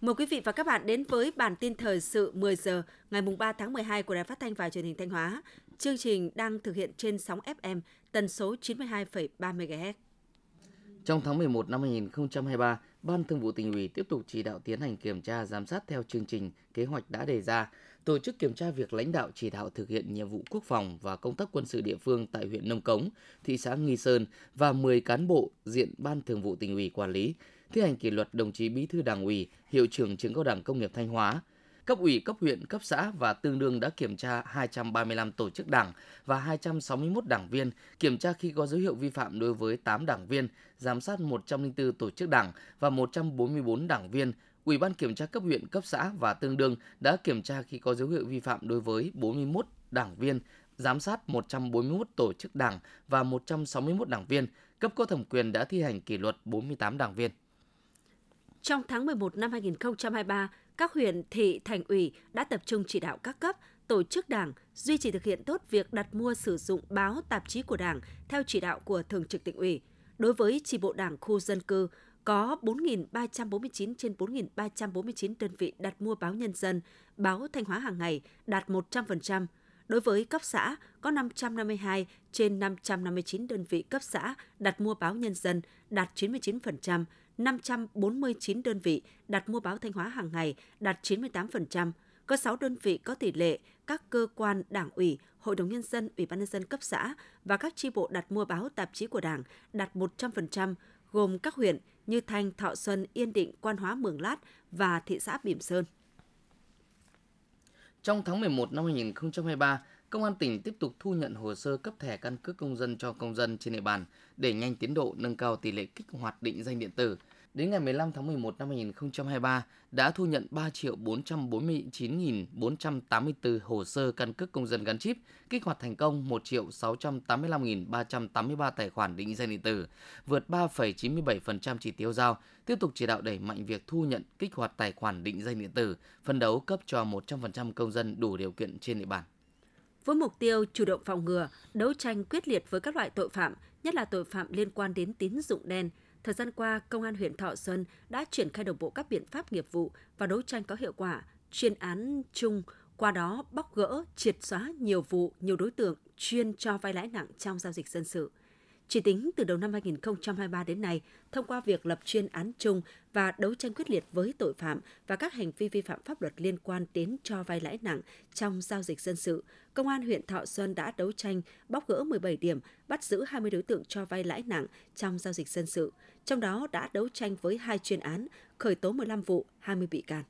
Mời quý vị và các bạn đến với bản tin thời sự 10 giờ ngày 3 tháng 12 của Đài Phát thanh và Truyền hình Thanh Hóa. Chương trình đang thực hiện trên sóng FM tần số 92,3 MHz. Trong tháng 11 năm 2023, Ban Thường vụ tỉnh ủy tiếp tục chỉ đạo tiến hành kiểm tra giám sát theo chương trình, kế hoạch đã đề ra, tổ chức kiểm tra việc lãnh đạo chỉ đạo thực hiện nhiệm vụ quốc phòng và công tác quân sự địa phương tại huyện Nông Cống, thị xã Nghi Sơn và 10 cán bộ diện Ban Thường vụ tỉnh ủy quản lý, thi hành kỷ luật đồng chí Bí thư Đảng ủy, hiệu trưởng trường cao đẳng công nghiệp Thanh Hóa, cấp ủy cấp huyện, cấp xã và tương đương đã kiểm tra 235 tổ chức đảng và 261 đảng viên, kiểm tra khi có dấu hiệu vi phạm đối với 8 đảng viên, giám sát 104 tổ chức đảng và 144 đảng viên. Ủy ban kiểm tra cấp huyện, cấp xã và tương đương đã kiểm tra khi có dấu hiệu vi phạm đối với 41 đảng viên, giám sát 141 tổ chức đảng và 161 đảng viên. Cấp có thẩm quyền đã thi hành kỷ luật 48 đảng viên. Trong tháng 11 năm 2023, các huyện, thị, thành ủy đã tập trung chỉ đạo các cấp, tổ chức đảng duy trì thực hiện tốt việc đặt mua sử dụng báo tạp chí của đảng theo chỉ đạo của Thường trực tỉnh ủy. Đối với chi bộ đảng khu dân cư, có 4.349 trên 4.349 đơn vị đặt mua báo nhân dân, báo Thanh Hóa hàng ngày đạt 100%. Đối với cấp xã, có 552 trên 559 đơn vị cấp xã đặt mua báo nhân dân đạt 99%, 549 đơn vị đặt mua báo Thanh Hóa hàng ngày đạt 98%, có 6 đơn vị có tỷ lệ các cơ quan đảng ủy, hội đồng nhân dân, ủy ban nhân dân cấp xã và các chi bộ đặt mua báo tạp chí của Đảng đạt 100%, gồm các huyện như Thanh, Thọ Xuân, Yên Định, Quan Hóa, Mường Lát và thị xã Bỉm Sơn. Trong tháng 11 năm 2023, Công an tỉnh tiếp tục thu nhận hồ sơ cấp thẻ căn cước công dân cho công dân trên địa bàn để nhanh tiến độ nâng cao tỷ lệ kích hoạt định danh điện tử – Đến ngày 15 tháng 11 năm 2023 đã thu nhận 3 triệu 449.484 hồ sơ căn cước công dân gắn chip, kích hoạt thành công 1 triệu 685.383 tài khoản định danh điện tử, vượt 3,97% chỉ tiêu giao, tiếp tục chỉ đạo đẩy mạnh việc thu nhận kích hoạt tài khoản định danh điện tử, phân đấu cấp cho 100% công dân đủ điều kiện trên địa bàn. Với mục tiêu chủ động phòng ngừa, đấu tranh quyết liệt với các loại tội phạm, nhất là tội phạm liên quan đến tín dụng đen, Thời gian qua, Công an huyện Thọ Xuân đã triển khai đồng bộ các biện pháp nghiệp vụ và đấu tranh có hiệu quả, chuyên án chung, qua đó bóc gỡ, triệt xóa nhiều vụ, nhiều đối tượng chuyên cho vay lãi nặng trong giao dịch dân sự. Chỉ tính từ đầu năm 2023 đến nay, thông qua việc lập chuyên án chung và đấu tranh quyết liệt với tội phạm và các hành vi vi phạm pháp luật liên quan đến cho vay lãi nặng trong giao dịch dân sự, Công an huyện Thọ Xuân đã đấu tranh bóc gỡ 17 điểm, bắt giữ 20 đối tượng cho vay lãi nặng trong giao dịch dân sự, trong đó đã đấu tranh với hai chuyên án, khởi tố 15 vụ, 20 bị can.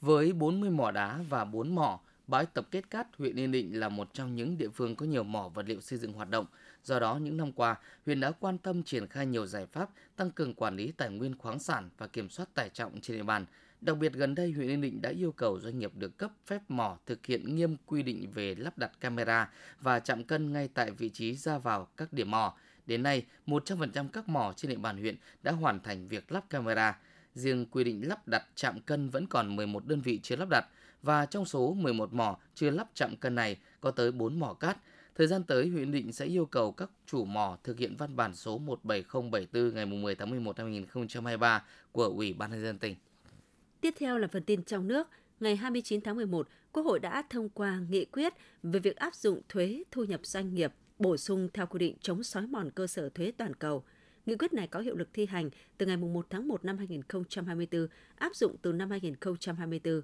Với 40 mỏ đá và 4 mỏ, bãi tập kết cát huyện Yên Định là một trong những địa phương có nhiều mỏ vật liệu xây dựng hoạt động. Do đó, những năm qua, huyện đã quan tâm triển khai nhiều giải pháp tăng cường quản lý tài nguyên khoáng sản và kiểm soát tải trọng trên địa bàn. Đặc biệt gần đây, huyện Yên Định đã yêu cầu doanh nghiệp được cấp phép mỏ thực hiện nghiêm quy định về lắp đặt camera và chạm cân ngay tại vị trí ra vào các điểm mỏ. Đến nay, 100% các mỏ trên địa bàn huyện đã hoàn thành việc lắp camera. Riêng quy định lắp đặt chạm cân vẫn còn 11 đơn vị chưa lắp đặt và trong số 11 mỏ chưa lắp chạm cân này có tới 4 mỏ cát. Thời gian tới, huyện Định sẽ yêu cầu các chủ mỏ thực hiện văn bản số 17074 ngày 10 tháng 11 năm 2023 của Ủy ban nhân dân tỉnh. Tiếp theo là phần tin trong nước. Ngày 29 tháng 11, Quốc hội đã thông qua nghị quyết về việc áp dụng thuế thu nhập doanh nghiệp bổ sung theo quy định chống xói mòn cơ sở thuế toàn cầu. Nghị quyết này có hiệu lực thi hành từ ngày 1 tháng 1 năm 2024, áp dụng từ năm 2024.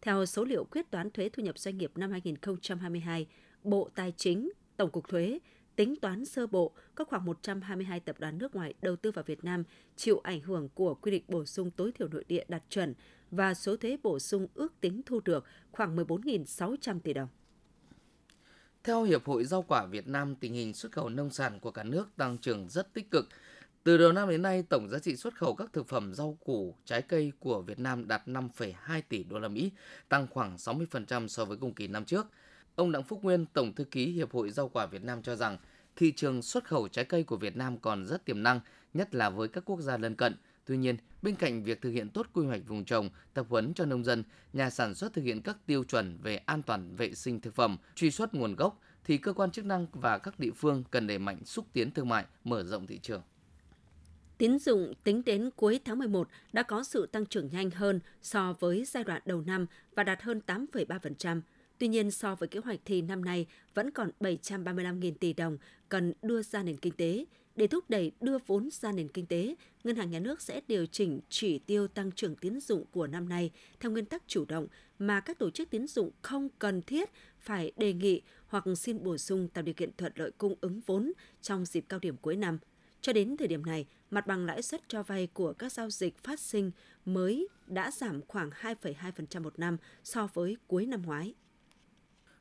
Theo số liệu quyết toán thuế thu nhập doanh nghiệp năm 2022, Bộ Tài chính, Tổng cục Thuế tính toán sơ bộ có khoảng 122 tập đoàn nước ngoài đầu tư vào Việt Nam chịu ảnh hưởng của quy định bổ sung tối thiểu nội địa đạt chuẩn và số thuế bổ sung ước tính thu được khoảng 14.600 tỷ đồng. Theo Hiệp hội Rau quả Việt Nam, tình hình xuất khẩu nông sản của cả nước tăng trưởng rất tích cực. Từ đầu năm đến nay, tổng giá trị xuất khẩu các thực phẩm rau củ, trái cây của Việt Nam đạt 5,2 tỷ đô la Mỹ, tăng khoảng 60% so với cùng kỳ năm trước. Ông Đặng Phúc Nguyên, Tổng thư ký Hiệp hội Rau quả Việt Nam cho rằng, thị trường xuất khẩu trái cây của Việt Nam còn rất tiềm năng, nhất là với các quốc gia lân cận. Tuy nhiên, bên cạnh việc thực hiện tốt quy hoạch vùng trồng, tập huấn cho nông dân, nhà sản xuất thực hiện các tiêu chuẩn về an toàn vệ sinh thực phẩm, truy xuất nguồn gốc, thì cơ quan chức năng và các địa phương cần đẩy mạnh xúc tiến thương mại, mở rộng thị trường. Tín dụng tính đến cuối tháng 11 đã có sự tăng trưởng nhanh hơn so với giai đoạn đầu năm và đạt hơn 8,3%. Tuy nhiên, so với kế hoạch thì năm nay vẫn còn 735.000 tỷ đồng cần đưa ra nền kinh tế. Để thúc đẩy đưa vốn ra nền kinh tế, Ngân hàng Nhà nước sẽ điều chỉnh chỉ tiêu tăng trưởng tín dụng của năm nay theo nguyên tắc chủ động mà các tổ chức tín dụng không cần thiết phải đề nghị hoặc xin bổ sung tạo điều kiện thuận lợi cung ứng vốn trong dịp cao điểm cuối năm. Cho đến thời điểm này, mặt bằng lãi suất cho vay của các giao dịch phát sinh mới đã giảm khoảng 2,2% một năm so với cuối năm ngoái.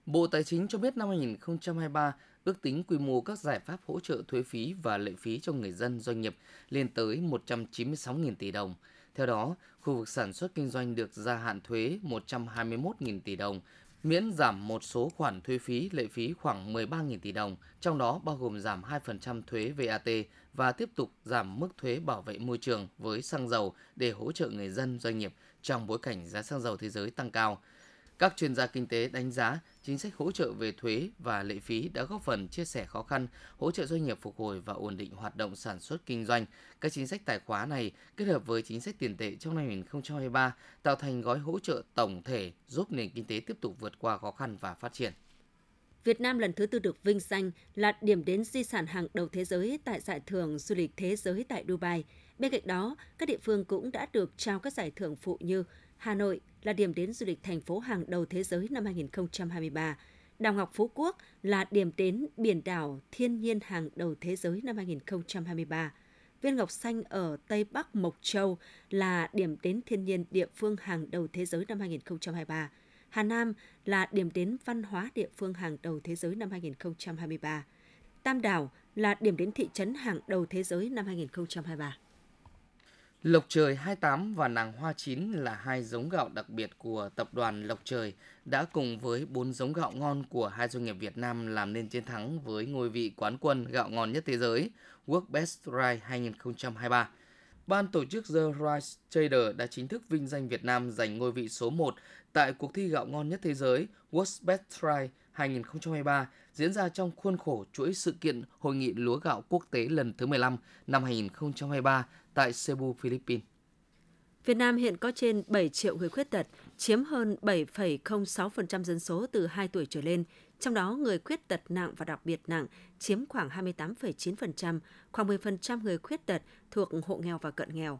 Bộ Tài chính cho biết năm 2023, ước tính quy mô các giải pháp hỗ trợ thuế phí và lệ phí cho người dân doanh nghiệp lên tới 196.000 tỷ đồng. Theo đó, khu vực sản xuất kinh doanh được gia hạn thuế 121.000 tỷ đồng, miễn giảm một số khoản thuế phí, lệ phí khoảng 13.000 tỷ đồng, trong đó bao gồm giảm 2% thuế VAT và tiếp tục giảm mức thuế bảo vệ môi trường với xăng dầu để hỗ trợ người dân doanh nghiệp trong bối cảnh giá xăng dầu thế giới tăng cao. Các chuyên gia kinh tế đánh giá chính sách hỗ trợ về thuế và lệ phí đã góp phần chia sẻ khó khăn, hỗ trợ doanh nghiệp phục hồi và ổn định hoạt động sản xuất kinh doanh. Các chính sách tài khóa này kết hợp với chính sách tiền tệ trong năm 2023 tạo thành gói hỗ trợ tổng thể giúp nền kinh tế tiếp tục vượt qua khó khăn và phát triển. Việt Nam lần thứ tư được vinh danh là điểm đến di sản hàng đầu thế giới tại giải thưởng du lịch thế giới tại Dubai. Bên cạnh đó, các địa phương cũng đã được trao các giải thưởng phụ như Hà Nội là điểm đến du lịch thành phố hàng đầu thế giới năm 2023. Đảo Ngọc Phú Quốc là điểm đến biển đảo thiên nhiên hàng đầu thế giới năm 2023. Viên Ngọc Xanh ở Tây Bắc Mộc Châu là điểm đến thiên nhiên địa phương hàng đầu thế giới năm 2023. Hà Nam là điểm đến văn hóa địa phương hàng đầu thế giới năm 2023. Tam Đảo là điểm đến thị trấn hàng đầu thế giới năm 2023. Lộc Trời 28 và nàng Hoa Chín là hai giống gạo đặc biệt của tập đoàn Lộc Trời, đã cùng với bốn giống gạo ngon của hai doanh nghiệp Việt Nam làm nên chiến thắng với ngôi vị quán quân gạo ngon nhất thế giới, World Best Rice 2023. Ban tổ chức The Rice Trader đã chính thức vinh danh Việt Nam giành ngôi vị số 1 tại cuộc thi gạo ngon nhất thế giới, World Best Rice 2023 diễn ra trong khuôn khổ chuỗi sự kiện Hội nghị lúa gạo quốc tế lần thứ 15 năm 2023 tại Cebu, Philippines. Việt Nam hiện có trên 7 triệu người khuyết tật, chiếm hơn 7,06% dân số từ 2 tuổi trở lên, trong đó người khuyết tật nặng và đặc biệt nặng chiếm khoảng 28,9%, khoảng 10% người khuyết tật thuộc hộ nghèo và cận nghèo.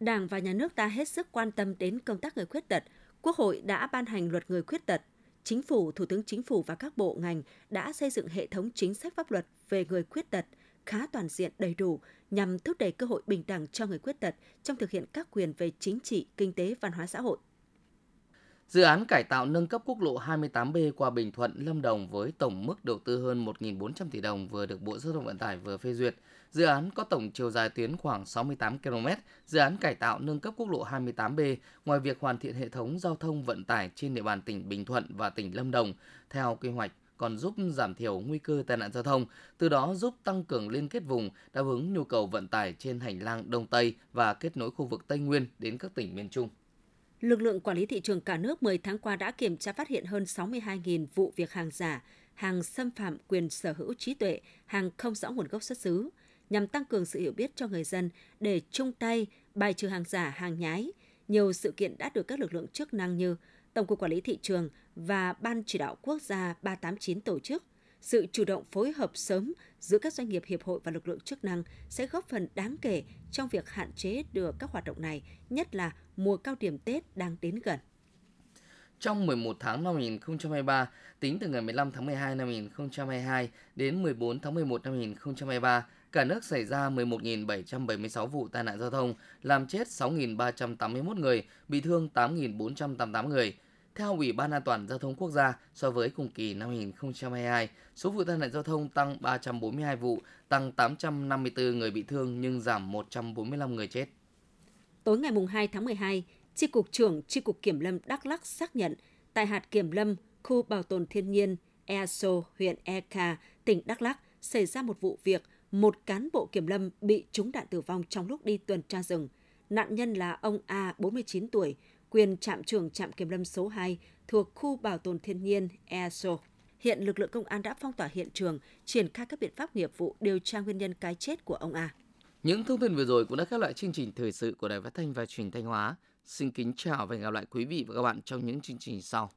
Đảng và nhà nước ta hết sức quan tâm đến công tác người khuyết tật. Quốc hội đã ban hành luật người khuyết tật. Chính phủ, Thủ tướng Chính phủ và các bộ ngành đã xây dựng hệ thống chính sách pháp luật về người khuyết tật khá toàn diện đầy đủ nhằm thúc đẩy cơ hội bình đẳng cho người khuyết tật trong thực hiện các quyền về chính trị, kinh tế, văn hóa xã hội. Dự án cải tạo nâng cấp quốc lộ 28B qua Bình Thuận, Lâm Đồng với tổng mức đầu tư hơn 1.400 tỷ đồng vừa được Bộ Giao thông Vận tải vừa phê duyệt. Dự án có tổng chiều dài tuyến khoảng 68 km. Dự án cải tạo nâng cấp quốc lộ 28B ngoài việc hoàn thiện hệ thống giao thông vận tải trên địa bàn tỉnh Bình Thuận và tỉnh Lâm Đồng theo quy hoạch còn giúp giảm thiểu nguy cơ tai nạn giao thông, từ đó giúp tăng cường liên kết vùng, đáp ứng nhu cầu vận tải trên hành lang Đông Tây và kết nối khu vực Tây Nguyên đến các tỉnh miền Trung. Lực lượng quản lý thị trường cả nước 10 tháng qua đã kiểm tra phát hiện hơn 62.000 vụ việc hàng giả, hàng xâm phạm quyền sở hữu trí tuệ, hàng không rõ nguồn gốc xuất xứ, nhằm tăng cường sự hiểu biết cho người dân để chung tay bài trừ hàng giả, hàng nhái. Nhiều sự kiện đã được các lực lượng chức năng như Tổng cục Quản lý thị trường và Ban chỉ đạo quốc gia 389 tổ chức. Sự chủ động phối hợp sớm giữa các doanh nghiệp hiệp hội và lực lượng chức năng sẽ góp phần đáng kể trong việc hạn chế được các hoạt động này, nhất là mùa cao điểm Tết đang đến gần. Trong 11 tháng năm 2023, tính từ ngày 15 tháng 12 năm 2022 đến 14 tháng 11 năm 2023, cả nước xảy ra 11.776 vụ tai nạn giao thông, làm chết 6.381 người, bị thương 8.488 người. Theo Ủy ban An toàn Giao thông Quốc gia, so với cùng kỳ năm 2022, số vụ tai nạn giao thông tăng 342 vụ, tăng 854 người bị thương nhưng giảm 145 người chết. Tối ngày 2 tháng 12, Tri Cục trưởng Tri Cục Kiểm lâm Đắk Lắc xác nhận tại hạt Kiểm lâm, khu bảo tồn thiên nhiên EASO, huyện Eka, tỉnh Đắk Lắc xảy ra một vụ việc một cán bộ kiểm lâm bị trúng đạn tử vong trong lúc đi tuần tra rừng. Nạn nhân là ông A, 49 tuổi, quyền trạm trưởng trạm kiểm lâm số 2 thuộc khu bảo tồn thiên nhiên ESO. Hiện lực lượng công an đã phong tỏa hiện trường, triển khai các biện pháp nghiệp vụ điều tra nguyên nhân cái chết của ông A. Những thông tin vừa rồi cũng đã khép lại chương trình thời sự của Đài Phát thanh và Truyền thanh Hóa. Xin kính chào và hẹn gặp lại quý vị và các bạn trong những chương trình sau.